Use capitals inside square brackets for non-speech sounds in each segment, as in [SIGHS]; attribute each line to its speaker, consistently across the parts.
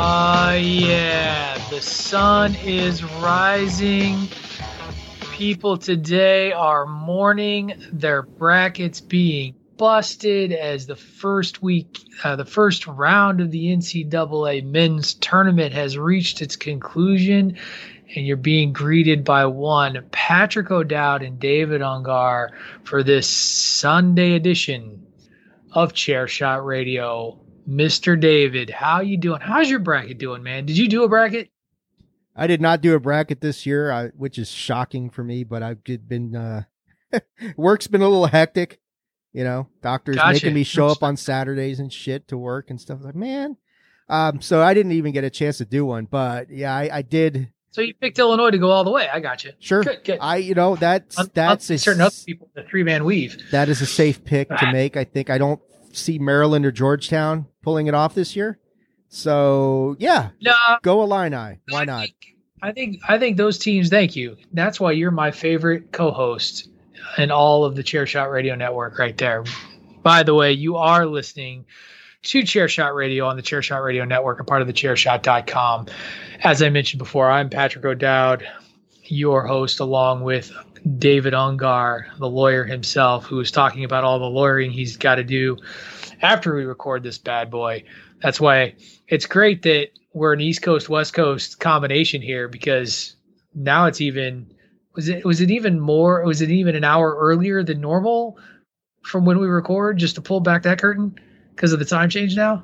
Speaker 1: Ah, yeah. The sun is rising. People today are mourning their brackets being busted as the first week, uh, the first round of the NCAA men's tournament has reached its conclusion. And you're being greeted by one, Patrick O'Dowd and David Ungar for this Sunday edition of Chair Shot Radio. Mr. David, how you doing? How's your bracket doing, man? Did you do a bracket?
Speaker 2: I did not do a bracket this year, I, which is shocking for me, but I've been, uh, [LAUGHS] work's been a little hectic. You know, doctors
Speaker 1: Gotcha.
Speaker 2: making me show up on Saturdays and shit to work and stuff like, man. Um, so I didn't even get a chance to do one, but yeah, I, I did.
Speaker 1: So you picked Illinois to go all the way. I got you.
Speaker 2: Sure.
Speaker 1: Good, good.
Speaker 2: I, you know, that's,
Speaker 1: Un-
Speaker 2: that's
Speaker 1: un-
Speaker 2: a,
Speaker 1: certain other people, the three man weave.
Speaker 2: that is a safe pick to [SIGHS] make. I think I don't see Maryland or Georgetown pulling it off this year. So yeah,
Speaker 1: No,
Speaker 2: go Illini. Why
Speaker 1: I
Speaker 2: not?
Speaker 1: I think I think those teams. Thank you. That's why you're my favorite co-host in all of the Chairshot Radio Network, right there. By the way, you are listening to Chairshot Radio on the Chairshot Radio Network, a part of the Chairshot.com. As I mentioned before, I'm Patrick O'Dowd, your host, along with David Ungar, the lawyer himself, who is talking about all the lawyering he's got to do after we record this bad boy. That's why it's great that we're an East Coast West Coast combination here because now it's even was it was it even more was it even an hour earlier than normal from when we record just to pull back that curtain because of the time change now?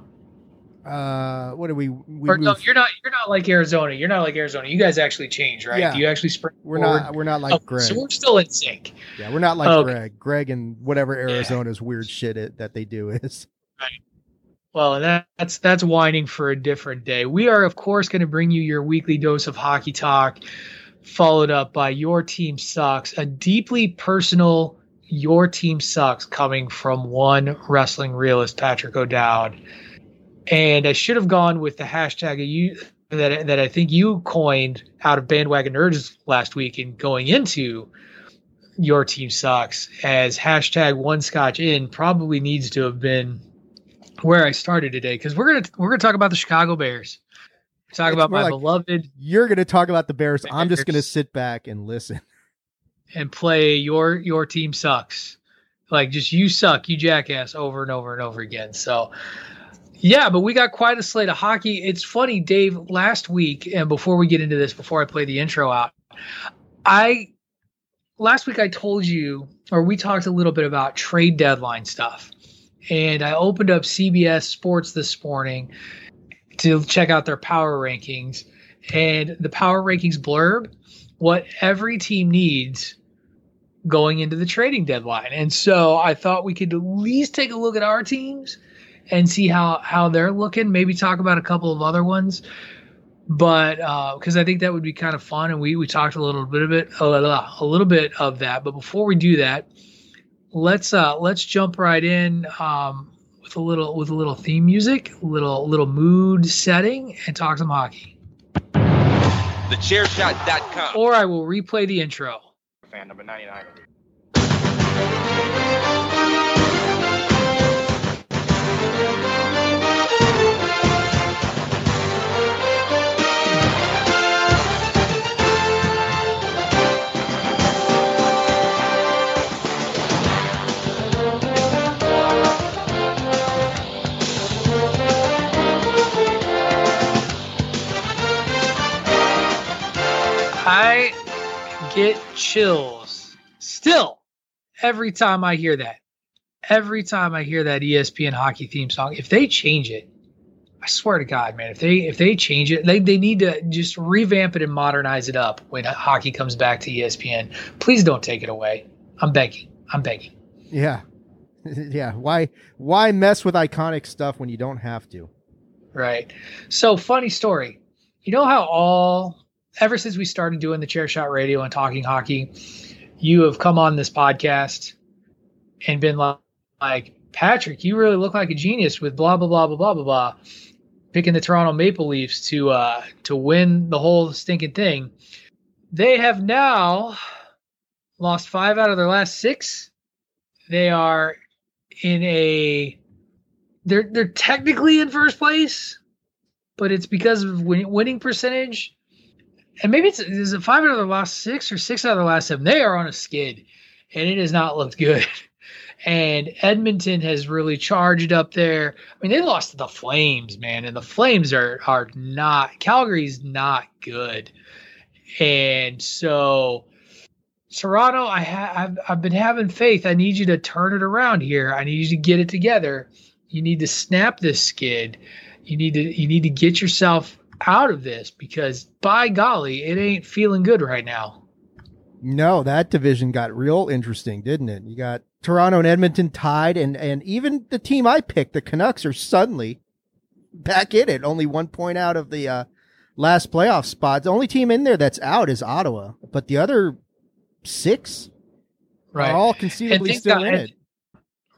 Speaker 2: Uh, what do we, we
Speaker 1: or no, you're not you're not like Arizona. You're not like Arizona. You guys actually change, right?
Speaker 2: Yeah.
Speaker 1: Do you actually spring
Speaker 2: we're
Speaker 1: forward?
Speaker 2: not, we're not like
Speaker 1: Oh,
Speaker 2: Greg.
Speaker 1: So we're still in sync.
Speaker 2: Yeah, we're not like
Speaker 1: Okay.
Speaker 2: Greg. Greg and whatever Arizona's weird shit it, that they do is.
Speaker 1: right Well, and that, that's that's whining for a different day. We are, of course, going to bring you your weekly dose of hockey talk, followed up by your team sucks, a deeply personal your team sucks coming from one wrestling realist, Patrick O'Dowd. And I should have gone with the hashtag you that that I think you coined out of bandwagon nerds last week and going into your team sucks as hashtag one scotch in probably needs to have been where I started today because we're gonna we're gonna talk about the Chicago Bears. Talk
Speaker 2: It's
Speaker 1: about my
Speaker 2: like-
Speaker 1: beloved
Speaker 2: You're going to talk about the Bears. I'm just going to sit back and listen. [LAUGHS]
Speaker 1: and play your your team sucks. Like just you suck, you jackass over and over and over again. So yeah, but we got quite a slate of hockey. It's funny, Dave, last week, and before we get into this, before I play the intro out, I last week I told you or we talked a little bit about trade deadline stuff. And I opened up CBS Sports this morning to check out their power rankings. And the power rankings blurb what every team needs going into the trading deadline. And so I thought we could at least take a look at our teams and see how how they're looking. Maybe talk about a couple of other ones, but because I think that would be kind of fun. And we we talked a little bit of it a little, a little bit of that. But before we do that, let's uh let's jump right in um, with a little with a little theme music, a little little mood setting, and talk some hockey.
Speaker 3: TheChairShot.com.
Speaker 1: Or I will replay the intro.
Speaker 4: fan number 99.
Speaker 1: I get chills still every time I hear that. Every time I hear that ESPN hockey theme song, if they change it, I swear to God, man, if they if they change it, they, they need to just revamp it and modernize it up when hockey comes back to ESPN. Please don't take it away. I'm begging. I'm begging.
Speaker 2: Yeah. [LAUGHS] yeah. Why why mess with iconic stuff when you don't have to?
Speaker 1: Right. So funny story. you know how all ever since we started doing the chair shot radio and talking hockey, you have come on this podcast and been like, Patrick, you really look like a genius with blah blah blah blah blah blah blah, picking the Toronto Maple Leafs to uh to win the whole stinking thing. They have now lost five out of their last six. They are in a they're they're technically in first place, but it's because of win, winning percentage. And maybe it's is it five out of the last six or six out of the last seven. They are on a skid, and it has not looked good. [LAUGHS] And Edmonton has really charged up there. I mean, they lost to the Flames, man, and the Flames are are not Calgary's not good. And so Toronto, I ha- I've, I've been having faith. I need you to turn it around here. I need you to get it together. You need to snap this skid. You need to you need to get yourself out of this because by golly, it ain't feeling good right now.
Speaker 2: No, that division got real interesting, didn't it? You got Toronto and Edmonton tied, and and even the team I picked, the Canucks, are suddenly back in it. Only one point out of the uh, last playoff spot. The only team in there that's out is Ottawa, but the other six
Speaker 1: right.
Speaker 2: are all conceivably still got, in it.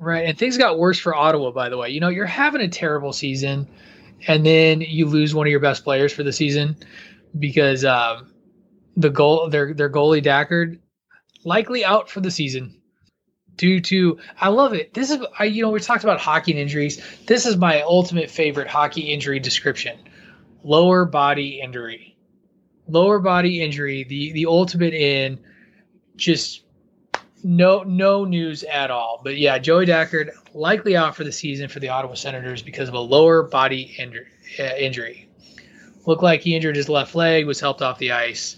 Speaker 1: Right, and things got worse for Ottawa. By the way, you know you're having a terrible season, and then you lose one of your best players for the season because um, the goal their their goalie Daccord likely out for the season due to I love it. This is I you know we talked about hockey and injuries. This is my ultimate favorite hockey injury description. Lower body injury. Lower body injury, the the ultimate in just no no news at all. But yeah, Joey Daccord likely out for the season for the Ottawa Senators because of a lower body injury. Uh, injury. Looked like he injured his left leg, was helped off the ice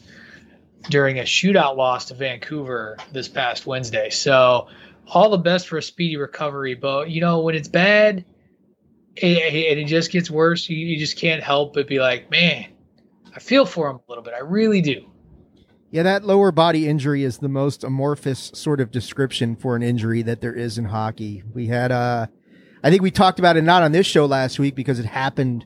Speaker 1: during a shootout loss to Vancouver this past Wednesday. So all the best for a speedy recovery. But you know when it's bad and it, just gets worse, you just can't help but be like, man, I feel for him a little bit. I really do.
Speaker 2: Yeah, that lower body injury is the most amorphous sort of description for an injury that there is in hockey. We had, uh, I think we talked about it not on this show last week because it happened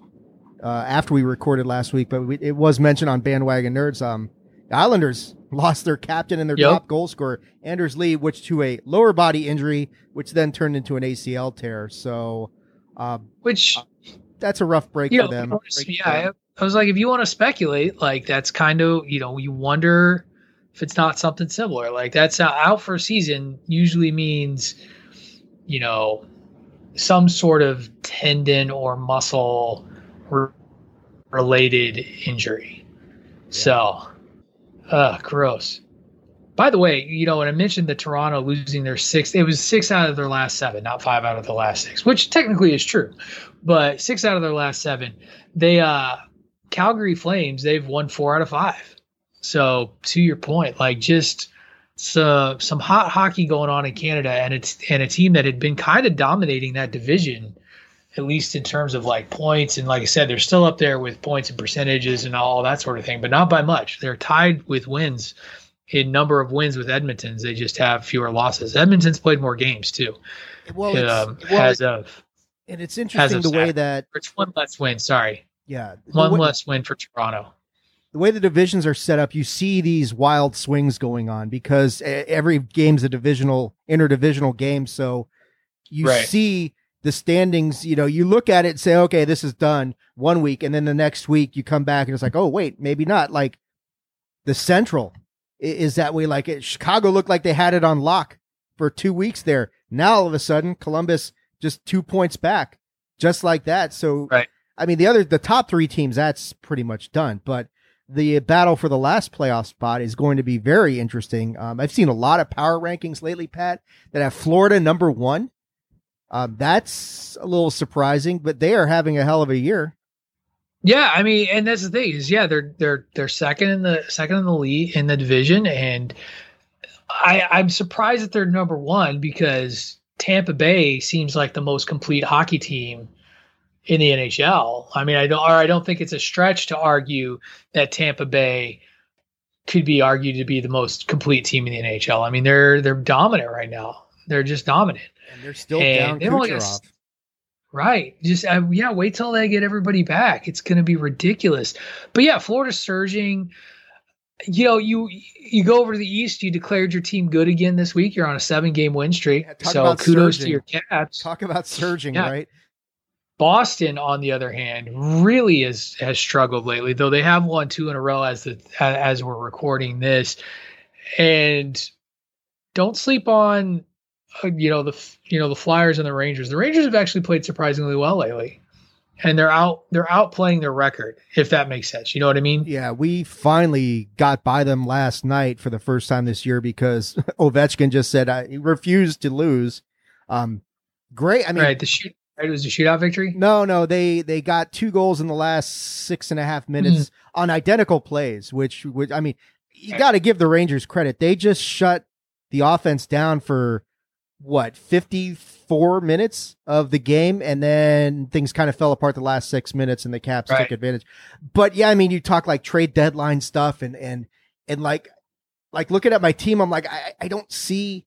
Speaker 2: uh, after we recorded last week, but we, it was mentioned on Bandwagon Nerds. Um, the Islanders [LAUGHS] lost their captain and their yep. top goal scorer, Anders Lee, which to a lower body injury, which then turned into an ACL tear. So, uh,
Speaker 1: which
Speaker 2: uh, that's a rough break for know, them.
Speaker 1: Yeah, I was like, if you want to speculate, like that's kind of you know you wonder if it's not something similar. Like that's out for a season usually means you know some sort of tendon or muscle related injury. Yeah. So, uh, gross. By the way, you know, when I mentioned the Toronto losing their six, it was six out of their last seven, not five out of the last six, which technically is true, but six out of their last seven. They uh Calgary Flames, they've won four out of five. So to your point, like just some some hot hockey going on in Canada, and it's and a team that had been kind of dominating that division, at least in terms of like points. And like I said, they're still up there with points and percentages and all that sort of thing, but not by much. They're tied with wins in number of wins with Edmonton's. They just have fewer losses. Edmonton's played more games too.
Speaker 2: Well, um,
Speaker 1: well as of
Speaker 2: and it's interesting the way that
Speaker 1: it's one less win. Sorry.
Speaker 2: Yeah.
Speaker 1: One way, less win for Toronto.
Speaker 2: The way the divisions are set up, you see these wild swings going on because every game's a divisional, interdivisional game. So you right. see the standings, you know, you look at it and say, okay, this is done one week. And then the next week you come back and it's like, oh, wait, maybe not. Like the Central is that way. Like it, Chicago looked like they had it on lock for two weeks there. Now all of a sudden, Columbus just two points back, just like that. So
Speaker 1: right.
Speaker 2: I mean, the other, the top three teams, that's pretty much done. But the battle for the last playoff spot is going to be very interesting. Um, I've seen a lot of power rankings lately, Pat, that have Florida number one. Um, that's a little surprising, but they are having a hell of a year.
Speaker 1: Yeah, I mean, and that's the thing is, yeah, they're they're they're second in the second in the league in the division, and I I'm surprised that they're number one because Tampa Bay seems like the most complete hockey team in the NHL. I mean, I don't, or I don't think it's a stretch to argue that Tampa Bay could be argued to be the most complete team in the NHL. I mean, they're they're dominant right now. They're just dominant.
Speaker 2: And they're still and down Kucherov.
Speaker 1: Right. Just uh, yeah, wait till they get everybody back. It's going to be ridiculous. But yeah, Florida's surging. You know, you you go over to the East. You declared your team good again this week. You're on a seven game win streak. Yeah, so kudos
Speaker 2: surging.
Speaker 1: to your Caps.
Speaker 2: Talk about surging, yeah. right?
Speaker 1: Boston, on the other hand, really is has struggled lately. Though they have won two in a row as the as we're recording this, and don't sleep on uh, you know the you know the Flyers and the Rangers. The Rangers have actually played surprisingly well lately, and they're out they're outplaying their record. If that makes sense, you know what I mean?
Speaker 2: Yeah, we finally got by them last night for the first time this year because [LAUGHS] Ovechkin just said I refused to lose. Um, great. I mean,
Speaker 1: right? The shoot. It was a shootout victory.
Speaker 2: No, no, they they got two goals in the last six and a half minutes mm-hmm. on identical plays, which which I mean, you got to give the Rangers credit. They just shut the offense down for what 54 minutes of the game and then things kind of fell apart the last six minutes and the caps right. took advantage but yeah i mean you talk like trade deadline stuff and and and like like looking at my team i'm like i, I don't see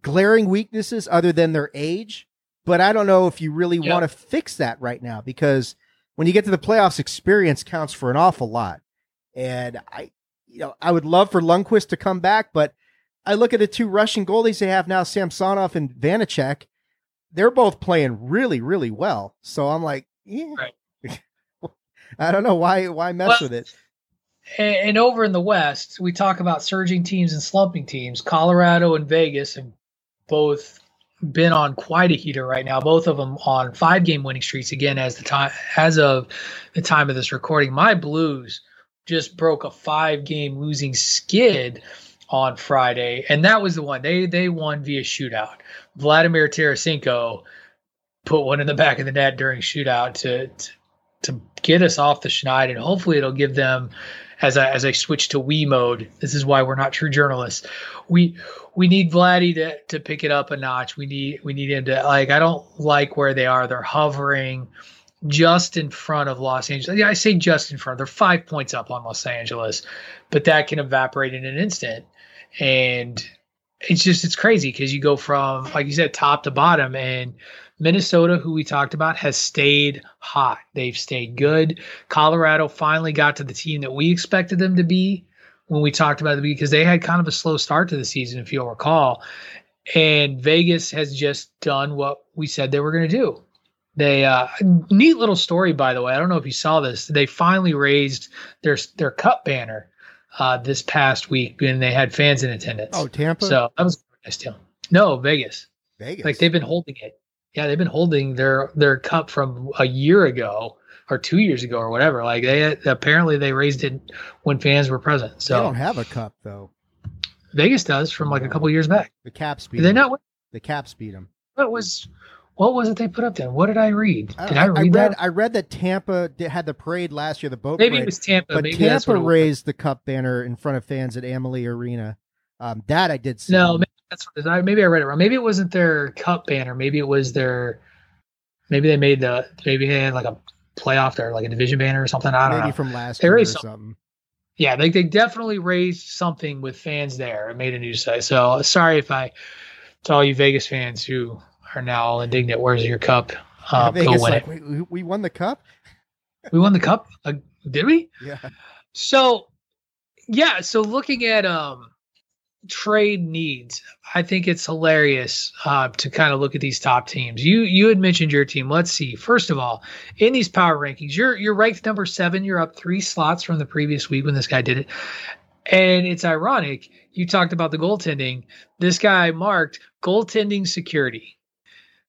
Speaker 2: glaring weaknesses other than their age but i don't know if you really yep. want to fix that right now because when you get to the playoffs experience counts for an awful lot and i you know i would love for lundqvist to come back but I look at the two Russian goalies they have now, Samsonov and Vanecek. They're both playing really, really well. So I'm like, yeah. Right. [LAUGHS] I don't know why why mess well, with it.
Speaker 1: And over in the West, we talk about surging teams and slumping teams. Colorado and Vegas have both been on quite a heater right now. Both of them on five game winning streaks again as the time as of the time of this recording. My Blues just broke a five game losing skid on Friday, and that was the one they they won via shootout. Vladimir Tarasenko put one in the back of the net during shootout to to, to get us off the schneid, and hopefully it'll give them as I as I switch to we mode. This is why we're not true journalists. We we need Vladdy to to pick it up a notch. We need we need him to like. I don't like where they are. They're hovering just in front of Los Angeles. Yeah, I say just in front. They're five points up on Los Angeles, but that can evaporate in an instant and it's just it's crazy because you go from like you said top to bottom and Minnesota, who we talked about, has stayed hot. They've stayed good. Colorado finally got to the team that we expected them to be when we talked about it because they had kind of a slow start to the season, if you'll recall. And Vegas has just done what we said they were going to do. They uh, neat little story, by the way. I don't know if you saw this. They finally raised their their cup banner uh, this past week when they had fans in attendance.
Speaker 2: Oh, Tampa.
Speaker 1: So that was nice deal. No, Vegas.
Speaker 2: Vegas.
Speaker 1: Like they've been holding it. Yeah, they've been holding their their cup from a year ago or two years ago or whatever. Like they apparently they raised it when fans were present. So
Speaker 2: they don't have a cup though.
Speaker 1: Vegas does from like a couple years back.
Speaker 2: The Caps beat.
Speaker 1: Did they not?
Speaker 2: The Caps beat them.
Speaker 1: What was what was it they put up there? What did I read? Did I, I read, I read that?
Speaker 2: I read that Tampa had the parade last year, the boat
Speaker 1: Maybe
Speaker 2: parade,
Speaker 1: it was Tampa.
Speaker 2: But
Speaker 1: Maybe
Speaker 2: Tampa raised the cup banner in front of fans at Amalie Arena. Um, that I did see.
Speaker 1: No, maybe that's what I, maybe I read it wrong. Maybe it wasn't their cup banner. Maybe it was their. Maybe they made the. Maybe they had like a playoff or like a division banner or something. I don't know.
Speaker 2: maybe
Speaker 1: know.
Speaker 2: from last they year or something. something.
Speaker 1: Yeah, they they definitely raised something with fans there and made a news site. So sorry if I to all you Vegas fans who are now all indignant. Where's your cup?
Speaker 2: Uh, go win like, it. We, we won the cup.
Speaker 1: we won the cup. Uh, did we?
Speaker 2: Yeah.
Speaker 1: So, yeah. So looking at um trade needs, I think it's hilarious uh, to kind of look at these top teams. You you had mentioned your team. Let's see. First of all, in these power rankings, you're you're ranked number seven. You're up three slots from the previous week when this guy did it. And it's ironic. You talked about the goaltending. This guy marked goaltending security.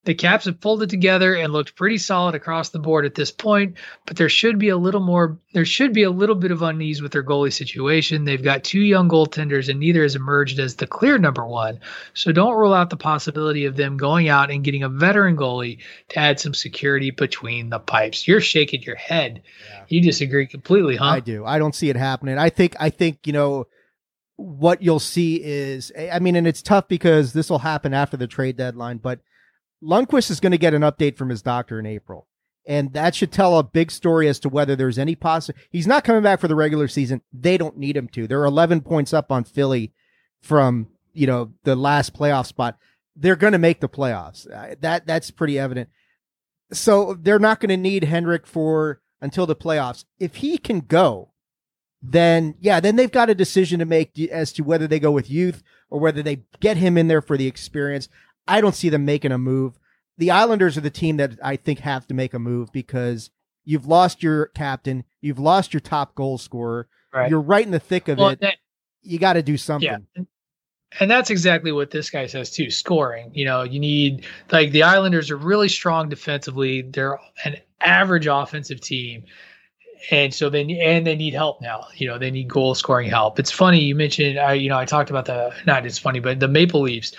Speaker 1: The Caps have pulled it together and looked pretty solid across the board at this point, but there should be a little more there should be a little bit of unease with their goalie situation. They've got two young goaltenders and neither has emerged as the clear number 1. So don't rule out the possibility of them going out and getting a veteran goalie to add some security between the pipes. You're shaking your head. Yeah. You disagree completely, huh?
Speaker 2: I do. I don't see it happening. I think I think, you know, what you'll see is I mean and it's tough because this will happen after the trade deadline, but Lundqvist is going to get an update from his doctor in April. And that should tell a big story as to whether there's any possible. He's not coming back for the regular season. They don't need him to. They're 11 points up on Philly from, you know, the last playoff spot. They're going to make the playoffs. That, that's pretty evident. so they're not going to need Henrik for until the playoffs. If he can go, then yeah, then they've got a decision to make as to whether they go with youth or whether they get him in there for the experience. I don't see them making a move. The Islanders are the team that I think have to make a move because you've lost your captain, you've lost your top goal scorer, right. you're right in the thick of well, it. That, you got to do something.
Speaker 1: Yeah. And that's exactly what this guy says too. Scoring, you know, you need like the Islanders are really strong defensively. They're an average offensive team, and so they and they need help now. You know, they need goal scoring help. It's funny you mentioned. I you know I talked about the not it's funny, but the Maple Leafs.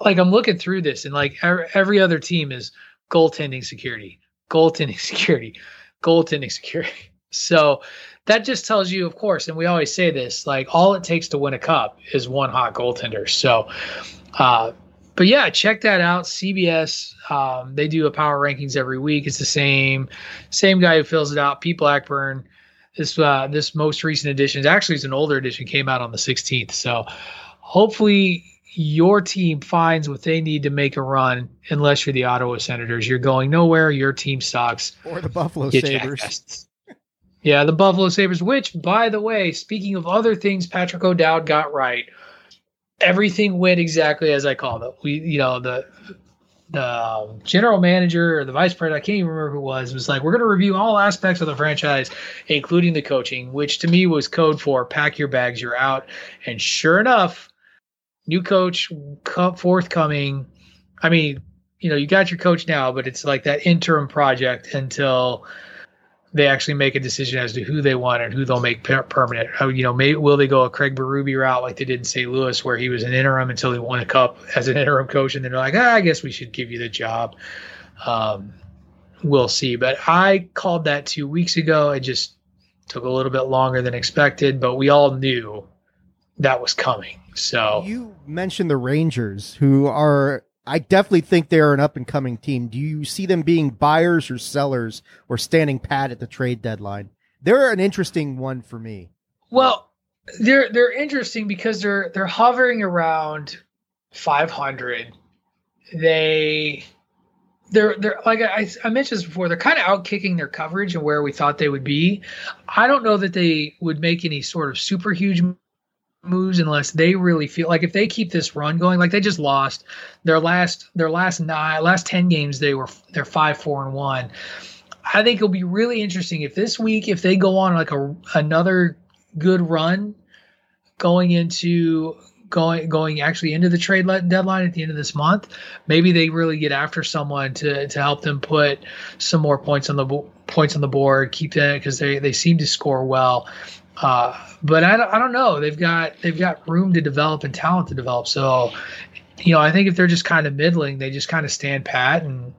Speaker 1: Like I'm looking through this, and like every other team is goaltending security, goaltending [LAUGHS] security, goaltending security. [LAUGHS] So that just tells you, of course, and we always say this, like all it takes to win a cup is one hot goaltender. So, uh, but yeah, check that out. CBS, um, they do a power rankings every week. It's the same, same guy who fills it out. Pete Blackburn. This uh, this most recent edition, actually, it's an older edition, came out on the 16th. So, hopefully, your team finds what they need to make a run. Unless you're the Ottawa Senators, you're going nowhere. Your team sucks.
Speaker 2: Or the Buffalo Get Sabres.
Speaker 1: Yeah, the Buffalo Sabres, which, by the way, speaking of other things Patrick O'Dowd got right, everything went exactly as I called it. We, you know, the the um, general manager or the vice president, I can't even remember who it was, was like, we're going to review all aspects of the franchise, including the coaching, which to me was code for pack your bags, you're out. And sure enough, new coach forthcoming. I mean, you know, you got your coach now, but it's like that interim project until they actually make a decision as to who they want and who they'll make per- permanent. You know, may, will they go a Craig Berube route like they did in St. Louis, where he was an interim until he won a cup as an [LAUGHS] interim coach, and then they're like, ah, I guess we should give you the job. Um, we'll see. But I called that two weeks ago. It just took a little bit longer than expected, but we all knew that was coming. So
Speaker 2: you mentioned the Rangers, who are I definitely think they are an up and coming team. Do you see them being buyers or sellers or standing pat at the trade deadline? They're an interesting one for me.
Speaker 1: Well, they're they're interesting because they're they're hovering around 500. They they're they're like I, I mentioned this before. They're kind of out kicking their coverage and where we thought they would be. I don't know that they would make any sort of super huge moves unless they really feel like if they keep this run going like they just lost their last their last nine last 10 games they were they're 5 4 and 1 i think it'll be really interesting if this week if they go on like a another good run going into going going actually into the trade deadline at the end of this month maybe they really get after someone to to help them put some more points on the points on the board keep that because they they seem to score well uh, but I don't, I don't know. They've got they've got room to develop and talent to develop. So, you know, I think if they're just kind of middling, they just kind of stand pat and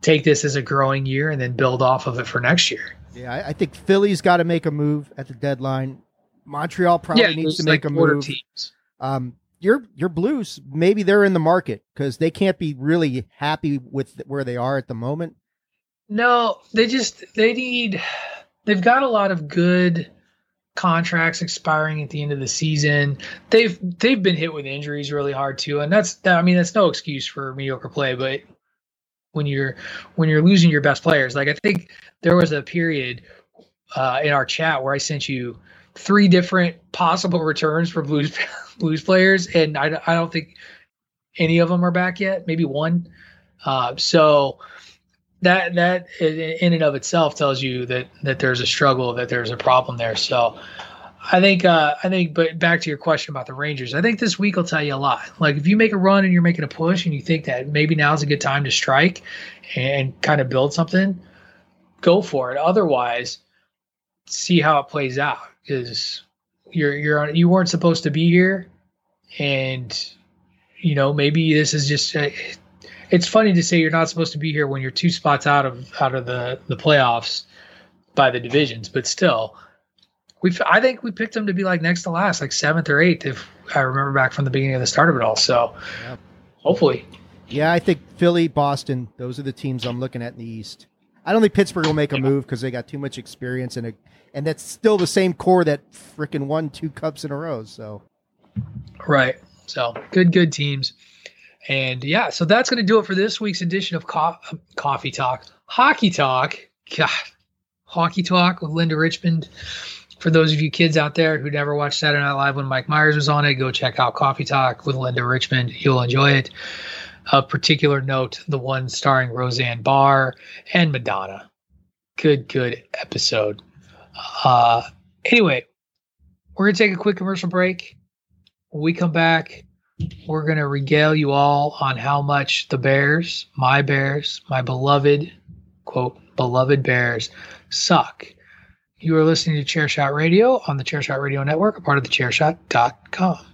Speaker 1: take this as a growing year and then build off of it for next year.
Speaker 2: Yeah, I, I think Philly's got to make a move at the deadline. Montreal probably yeah, needs to make like a move. Teams. Um, your your Blues maybe they're in the market because they can't be really happy with where they are at the moment.
Speaker 1: No, they just they need. They've got a lot of good contracts expiring at the end of the season. They've they've been hit with injuries really hard too, and that's that, I mean that's no excuse for mediocre play, but when you're when you're losing your best players, like I think there was a period uh, in our chat where I sent you three different possible returns for Blues [LAUGHS] Blues players, and I, I don't think any of them are back yet. Maybe one. Uh, so that that in and of itself tells you that that there's a struggle, that there's a problem there. So I think uh, I think, but back to your question about the Rangers, I think this week will tell you a lot. Like if you make a run and you're making a push, and you think that maybe now's a good time to strike and kind of build something, go for it. Otherwise, see how it plays out because you're you're you weren't supposed to be here, and you know maybe this is just. It's funny to say you're not supposed to be here when you're two spots out of out of the the playoffs by the divisions, but still, we I think we picked them to be like next to last, like seventh or eighth, if I remember back from the beginning of the start of it all. So, yeah. hopefully,
Speaker 2: yeah, I think Philly, Boston, those are the teams I'm looking at in the East. I don't think Pittsburgh will make a move because they got too much experience and a, and that's still the same core that freaking won two cups in a row. So,
Speaker 1: right. So good, good teams. And yeah, so that's going to do it for this week's edition of Co- Coffee Talk, Hockey Talk. God, Hockey Talk with Linda Richman. For those of you kids out there who never watched Saturday Night Live when Mike Myers was on it, go check out Coffee Talk with Linda Richman. You'll enjoy it. A particular note, the one starring Roseanne Barr and Madonna. Good, good episode. Uh, anyway, we're going to take a quick commercial break. When we come back, we're going to regale you all on how much the Bears, my Bears, my beloved, quote, beloved Bears, suck. You are listening to Chairshot Radio on the Chairshot Radio Network, a part of the Chairshot.com.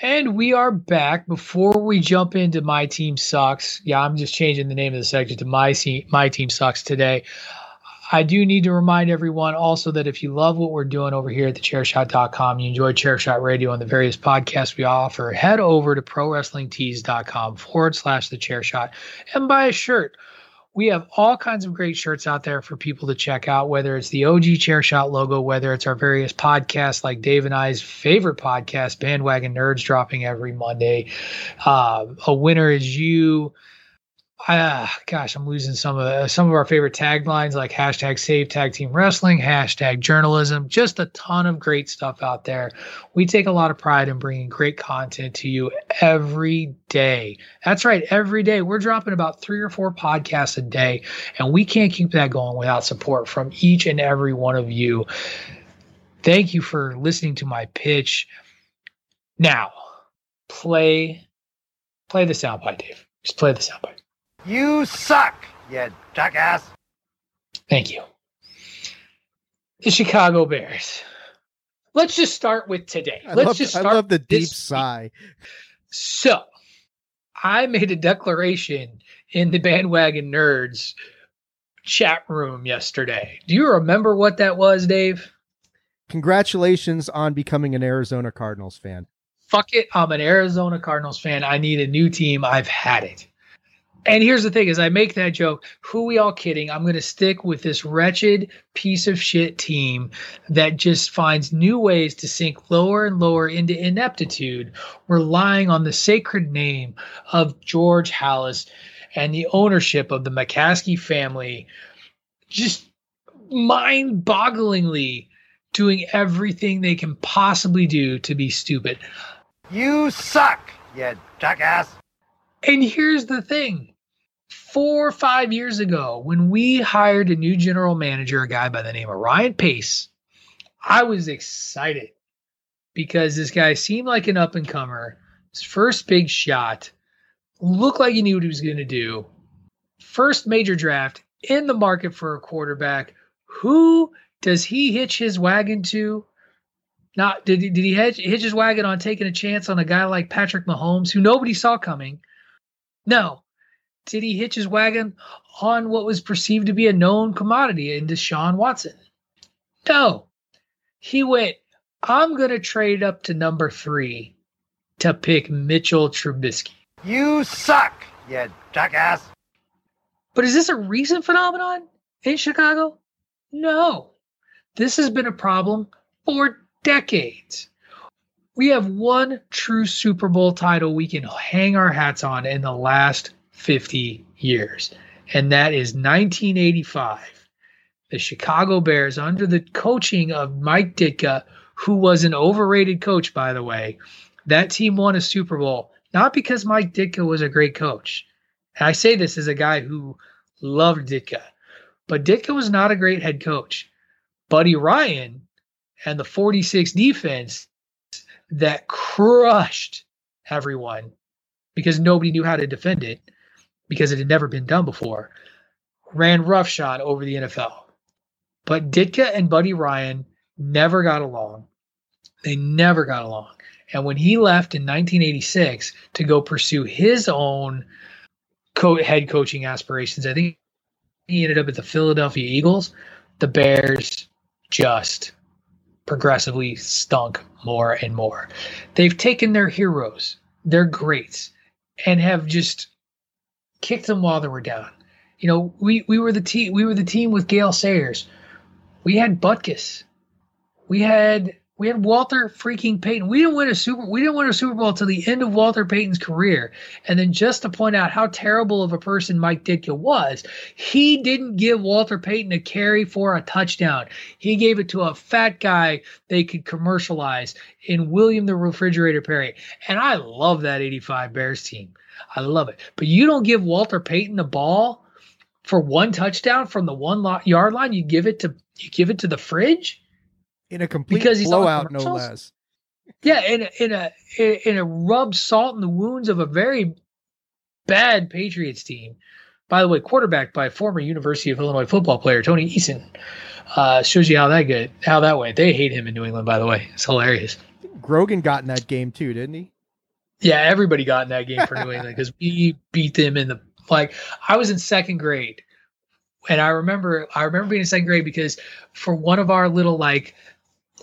Speaker 1: And we are back. Before we jump into my team sucks, yeah, I'm just changing the name of the section to my team. My team sucks today. I do need to remind everyone also that if you love what we're doing over here at the thechairshot.com, you enjoy Chairshot Radio and the various podcasts we offer, head over to prowrestlingtees.com forward slash the chairshot and buy a shirt we have all kinds of great shirts out there for people to check out, whether it's the OG Chairshot logo, whether it's our various podcasts like Dave and I's favorite podcast, Bandwagon Nerds, dropping every Monday. Uh, a winner is you uh, gosh, I'm losing some of the, some of our favorite taglines like hashtag Save Tag Team Wrestling, hashtag Journalism. Just a ton of great stuff out there. We take a lot of pride in bringing great content to you every day. That's right, every day. We're dropping about three or four podcasts a day, and we can't keep that going without support from each and every one of you. Thank you for listening to my pitch. Now, play play the soundbite, Dave. Just play the soundbite.
Speaker 5: You suck, you jackass.
Speaker 1: Thank you. The Chicago Bears. Let's just start with today.
Speaker 2: I
Speaker 1: Let's
Speaker 2: love,
Speaker 1: just
Speaker 2: I
Speaker 1: start
Speaker 2: love the deep
Speaker 1: this
Speaker 2: sigh.
Speaker 1: So, I made a declaration in the bandwagon nerds chat room yesterday. Do you remember what that was, Dave?
Speaker 2: Congratulations on becoming an Arizona Cardinals fan.
Speaker 1: Fuck it. I'm an Arizona Cardinals fan. I need a new team. I've had it. And here's the thing: as I make that joke, who we all kidding? I'm going to stick with this wretched piece of shit team that just finds new ways to sink lower and lower into ineptitude, relying on the sacred name of George Halas and the ownership of the McCaskey family, just mind-bogglingly doing everything they can possibly do to be stupid.
Speaker 5: You suck, you jackass.
Speaker 1: And here's the thing four or five years ago, when we hired a new general manager, a guy by the name of Ryan Pace, I was excited because this guy seemed like an up and comer. His first big shot, looked like he knew what he was going to do. First major draft in the market for a quarterback. Who does he hitch his wagon to? Not did he, did he hitch, hitch his wagon on taking a chance on a guy like Patrick Mahomes, who nobody saw coming? No. Did he hitch his wagon on what was perceived to be a known commodity in Deshaun Watson? No. He went, I'm going to trade up to number three to pick Mitchell Trubisky.
Speaker 5: You suck, you jackass.
Speaker 1: But is this a recent phenomenon in Chicago? No. This has been a problem for decades. We have one true Super Bowl title we can hang our hats on in the last 50 years, and that is 1985. The Chicago Bears, under the coaching of Mike Ditka, who was an overrated coach, by the way, that team won a Super Bowl, not because Mike Ditka was a great coach. And I say this as a guy who loved Ditka, but Ditka was not a great head coach. Buddy Ryan and the 46 defense that crushed everyone because nobody knew how to defend it because it had never been done before, ran roughshod over the NFL. But Ditka and Buddy Ryan never got along. They never got along. And when he left in 1986 to go pursue his own co- head coaching aspirations, I think he ended up at the Philadelphia Eagles. The Bears just progressively stunk more and more. They've taken their heroes, their greats, and have just kicked them while they were down. You know, we, we were the team we were the team with Gale Sayers. We had Butkus. We had we had Walter freaking Payton. We didn't win a super. We didn't win a Super Bowl till the end of Walter Payton's career. And then just to point out how terrible of a person Mike Ditka was, he didn't give Walter Payton a carry for a touchdown. He gave it to a fat guy they could commercialize in William the Refrigerator Perry. And I love that '85 Bears team. I love it. But you don't give Walter Payton the ball for one touchdown from the one yard line. You give it to you give it to the fridge
Speaker 2: in a complete because he's blowout, no less.
Speaker 1: Yeah, in a, in a in a rub salt in the wounds of a very bad Patriots team. By the way, quarterbacked by former University of Illinois football player Tony Eason. Uh, shows you how that good how that went. They hate him in New England, by the way. It's hilarious.
Speaker 2: Grogan got in that game too, didn't he?
Speaker 1: Yeah, everybody got in that game for New England because we beat them in the like. I was in second grade, and I remember I remember being in second grade because for one of our little like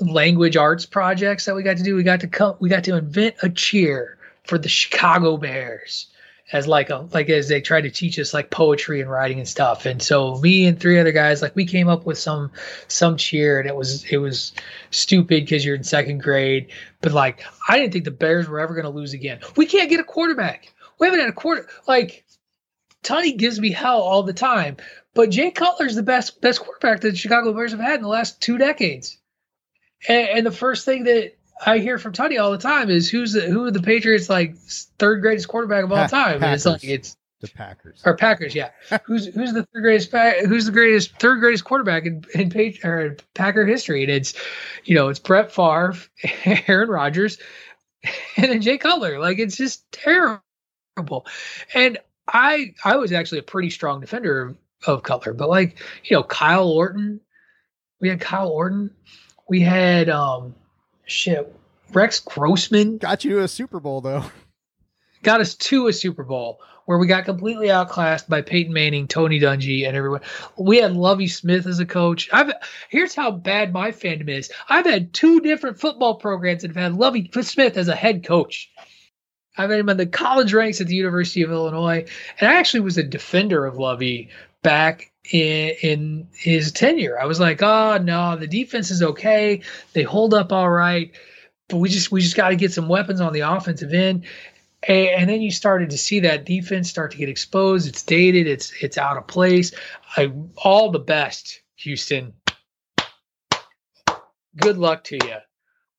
Speaker 1: language arts projects that we got to do. We got to come, we got to invent a cheer for the Chicago Bears as like a like as they tried to teach us like poetry and writing and stuff. And so me and three other guys like we came up with some some cheer and it was it was stupid because you're in second grade. But like I didn't think the Bears were ever going to lose again. We can't get a quarterback. We haven't had a quarter like Tony gives me hell all the time. But Jay Cutler's the best best quarterback that the Chicago Bears have had in the last two decades. And, and, the first thing that I hear from Tony all the time is who's the who are the Patriots like third greatest quarterback of all pa- time?
Speaker 2: Packers.
Speaker 1: And it's like it's
Speaker 2: the Packers
Speaker 1: or Packers, yeah. [LAUGHS] who's who's the third greatest who's the greatest third greatest quarterback in in Page, or Packer history? And it's you know it's Brett Favre, [LAUGHS] Aaron Rodgers, [LAUGHS] and then Jay Cutler. Like it's just terrible. And I I was actually a pretty strong defender of, of Cutler, but like you know Kyle Orton, we had Kyle Orton we had um shit Rex Grossman
Speaker 2: got you to a Super Bowl though.
Speaker 1: Got us to a Super Bowl where we got completely outclassed by Peyton Manning, Tony Dungy, and everyone. We had Lovie Smith as a coach. I've here's how bad my fandom is. I've had two different football programs that have had Lovie Smith as a head coach. I've had him in the college ranks at the University of Illinois, and I actually was a defender of Lovie back in, in his tenure. I was like, oh no, the defense is okay. They hold up all right, but we just we just got to get some weapons on the offensive end. And, then you started to see that defense start to get exposed. It's dated. It's it's out of place. I, all the best, Houston. Good luck to you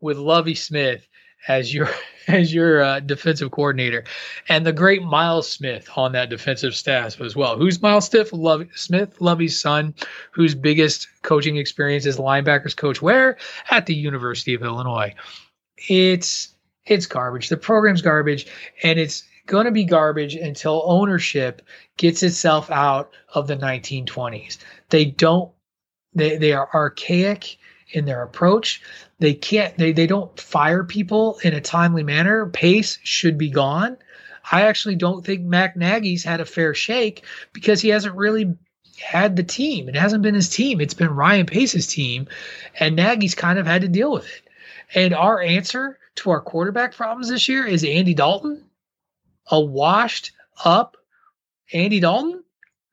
Speaker 1: with Lovie Smith as your [LAUGHS] as your uh, defensive coordinator, and the great Miles Smith on that defensive staff as well. Who's Miles Smith? Love, Smith, Lovie's son, whose biggest coaching experience is linebackers coach where at the University of Illinois. It's it's garbage. The program's garbage, and it's going to be garbage until ownership gets itself out of the 1920s. They don't. They they are archaic in their approach. They can't they they don't fire people in a timely manner. Pace should be gone. I actually don't think Matt Nagy's had a fair shake because he hasn't really had the team. It hasn't been his team. It's been Ryan Pace's team, and Nagy's kind of had to deal with it. And our answer to our quarterback problems this year is Andy Dalton, a washed up Andy Dalton.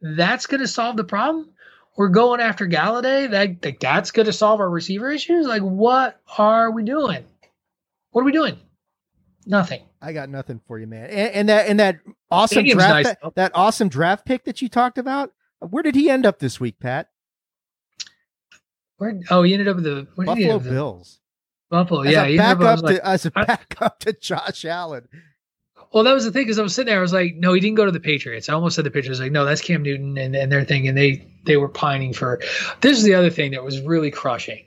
Speaker 1: That's going to solve the problem. We're going after Golladay. That like, that's going to solve our receiver issues. Like, what are we doing? What are we doing? Nothing.
Speaker 2: I got nothing for you, man. And, and that and that awesome Stadium's draft nice. that, that awesome draft pick that you talked about. Where did he end up this week, Pat?
Speaker 1: Where? Oh, he ended up with the
Speaker 2: Buffalo Bills.
Speaker 1: Buffalo,
Speaker 2: as
Speaker 1: yeah.
Speaker 2: A backup like, to, as a backup to Josh Allen.
Speaker 1: Well, that was the thing because I was sitting there. I was like, no, he didn't go to the Patriots. I almost said the Patriots. Like, no, that's Cam Newton and, and their thing. And they they were pining for. This is the other thing that was really crushing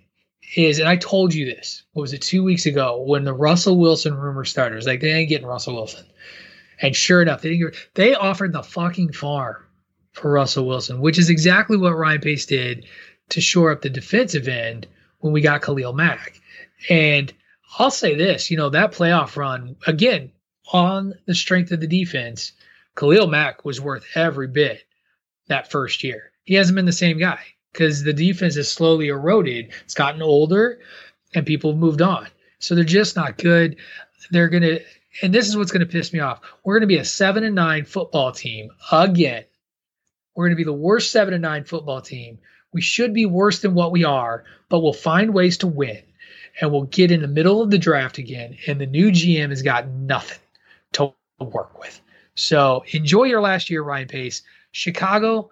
Speaker 1: is, and I told you this. What was it two weeks ago when the Russell Wilson rumor started? Was like they ain't getting Russell Wilson, and sure enough, they didn't. Get, they offered the fucking farm for Russell Wilson, which is exactly what Ryan Pace did to shore up the defensive end when we got Khalil Mack. And I'll say this, you know, that playoff run again on the strength of the defense, Khalil Mack was worth every bit that first year. He hasn't been the same guy because the defense has slowly eroded. It's gotten older and people have moved on. So they're just not good. They're going to, and this is what's going to piss me off. We're going to be a seven and nine football team again. We're going to be the worst seven and nine football team. We should be worse than what we are, but we'll find ways to win and we'll get in the middle of the draft again. And the new GM has got nothing work with. So enjoy your last year, Ryan Pace. Chicago,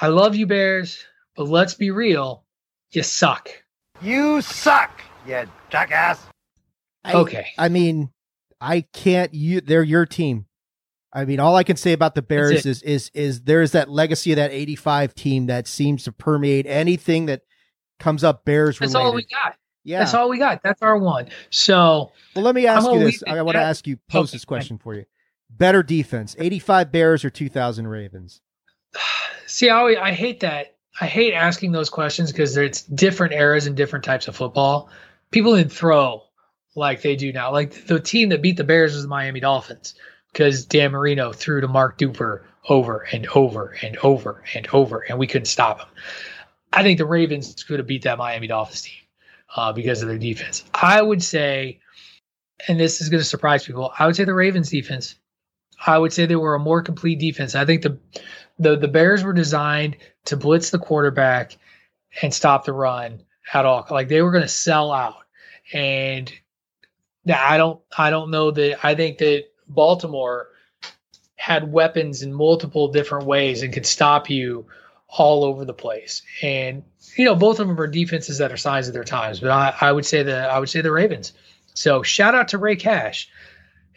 Speaker 1: I love you, Bears. But let's be real, you suck.
Speaker 5: You suck, you jackass.
Speaker 2: I,
Speaker 1: okay.
Speaker 2: I mean, I can't. You, they're your team. I mean, all I can say about the Bears is is is there's that legacy of that '85 team that seems to permeate anything that comes up Bears
Speaker 1: related.
Speaker 2: That's
Speaker 1: all we got. Yeah, that's all we got. That's our one. So,
Speaker 2: well, let me ask you this. I want to ask you pose okay. this question for you. Better defense, '85 Bears or 2000 Ravens? [SIGHS]
Speaker 1: See, I, I hate that I hate asking those questions because it's different eras and different types of football. People didn't throw like they do now. Like the team that beat the Bears was the Miami Dolphins because Dan Marino threw to Mark Duper over and over and over and over, and we couldn't stop him. I think the Ravens could have beat that Miami Dolphins team uh, because of their defense. I would say, and this is going to surprise people, I would say the Ravens defense. I would say they were a more complete defense. I think the the the Bears were designed to blitz the quarterback and stop the run at all. Like they were going to sell out, and I don't I don't know that I think that Baltimore had weapons in multiple different ways and could stop you all over the place. And you know, both of them are defenses that are signs of their times. But I, I would say the I would say the Ravens. So shout out to Rey Cash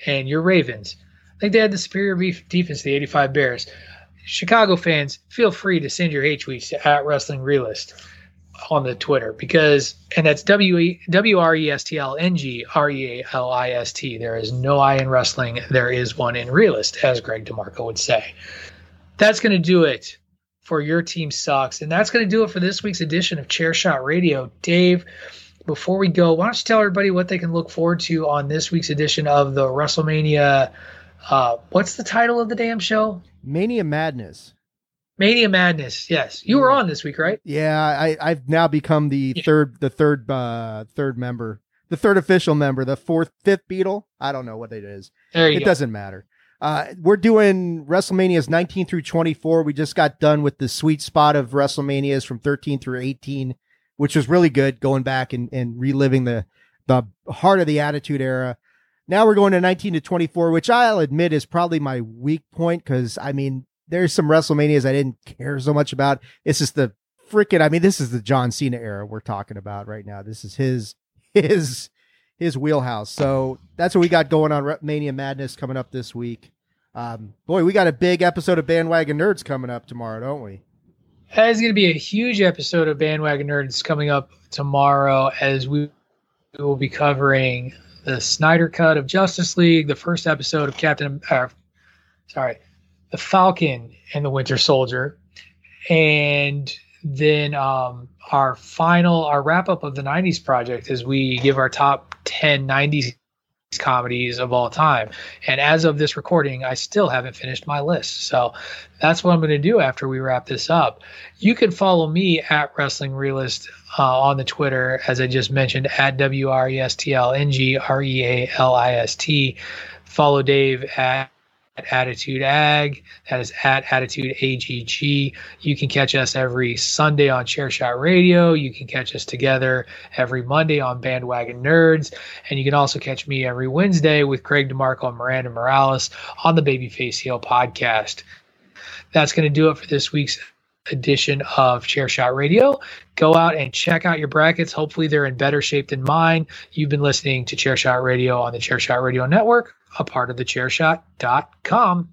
Speaker 1: and your Ravens. I think they had the superior defense, the 85 Bears. Chicago fans, feel free to send your hate tweets at Wrestling Realist on the Twitter because, and that's W W R E S T L N G R E A L I S T. There is no I in wrestling. There is one in realist, as Greg DeMarco would say. That's going to do it for your team sucks, and that's going to do it for this week's edition of Chairshot Radio. Dave, before we go, why don't you tell everybody what they can look forward to on this week's edition of the WrestleMania? Uh, what's the title of the damn show?
Speaker 2: Mania Madness.
Speaker 1: Mania Madness. Yes, you were on this week, right?
Speaker 2: Yeah, I, I've now become the yeah. third, the third, uh, third member, the third official member, the fourth, fifth Beatle. I don't know what it is.
Speaker 1: There you
Speaker 2: it
Speaker 1: go.
Speaker 2: doesn't matter. Uh, we're doing WrestleManias 19 through 24. We just got done with the sweet spot of WrestleManias from 13 through 18, which was really good. Going back and, and reliving the the heart of the Attitude Era. Now we're going to 19 to 24, which I'll admit is probably my weak point because I mean, there's some WrestleManias I didn't care so much about. It's just the freaking, I mean, this is the John Cena era we're talking about right now. This is his, [LAUGHS] his, his wheelhouse. So that's what we got going on Mania Madness coming up this week. Um, boy, we got a big episode of Bandwagon Nerds coming up tomorrow, don't we?
Speaker 1: It's going to be a huge episode of Bandwagon Nerds coming up tomorrow as we will be covering the Snyder Cut of Justice League, the first episode of Captain, uh, sorry, the Falcon and the Winter Soldier, and then um, our final, our wrap up of the 90s project is we give our top 10 90s comedies of all time. And as of this recording, I still haven't finished my list. So that's what I'm going to do after we wrap this up. You can follow me at Wrestling Realist uh, on the Twitter, as I just mentioned, at W R E S T L N G R E A L I S T. Follow Dave at Attitude Agg. That is at Attitude AGG. You can catch us every Sunday on Chairshot Radio. You can catch us together every Monday on Bandwagon Nerds. And you can also catch me every Wednesday with Greg DeMarco and Miranda Morales on the Babyface Heel podcast. That's going to do it for this week's edition of Chairshot Radio. Go out and check out your brackets. Hopefully, they're in better shape than mine. You've been listening to Chairshot Radio on the Chairshot Radio Network, a part of the chairshot.com.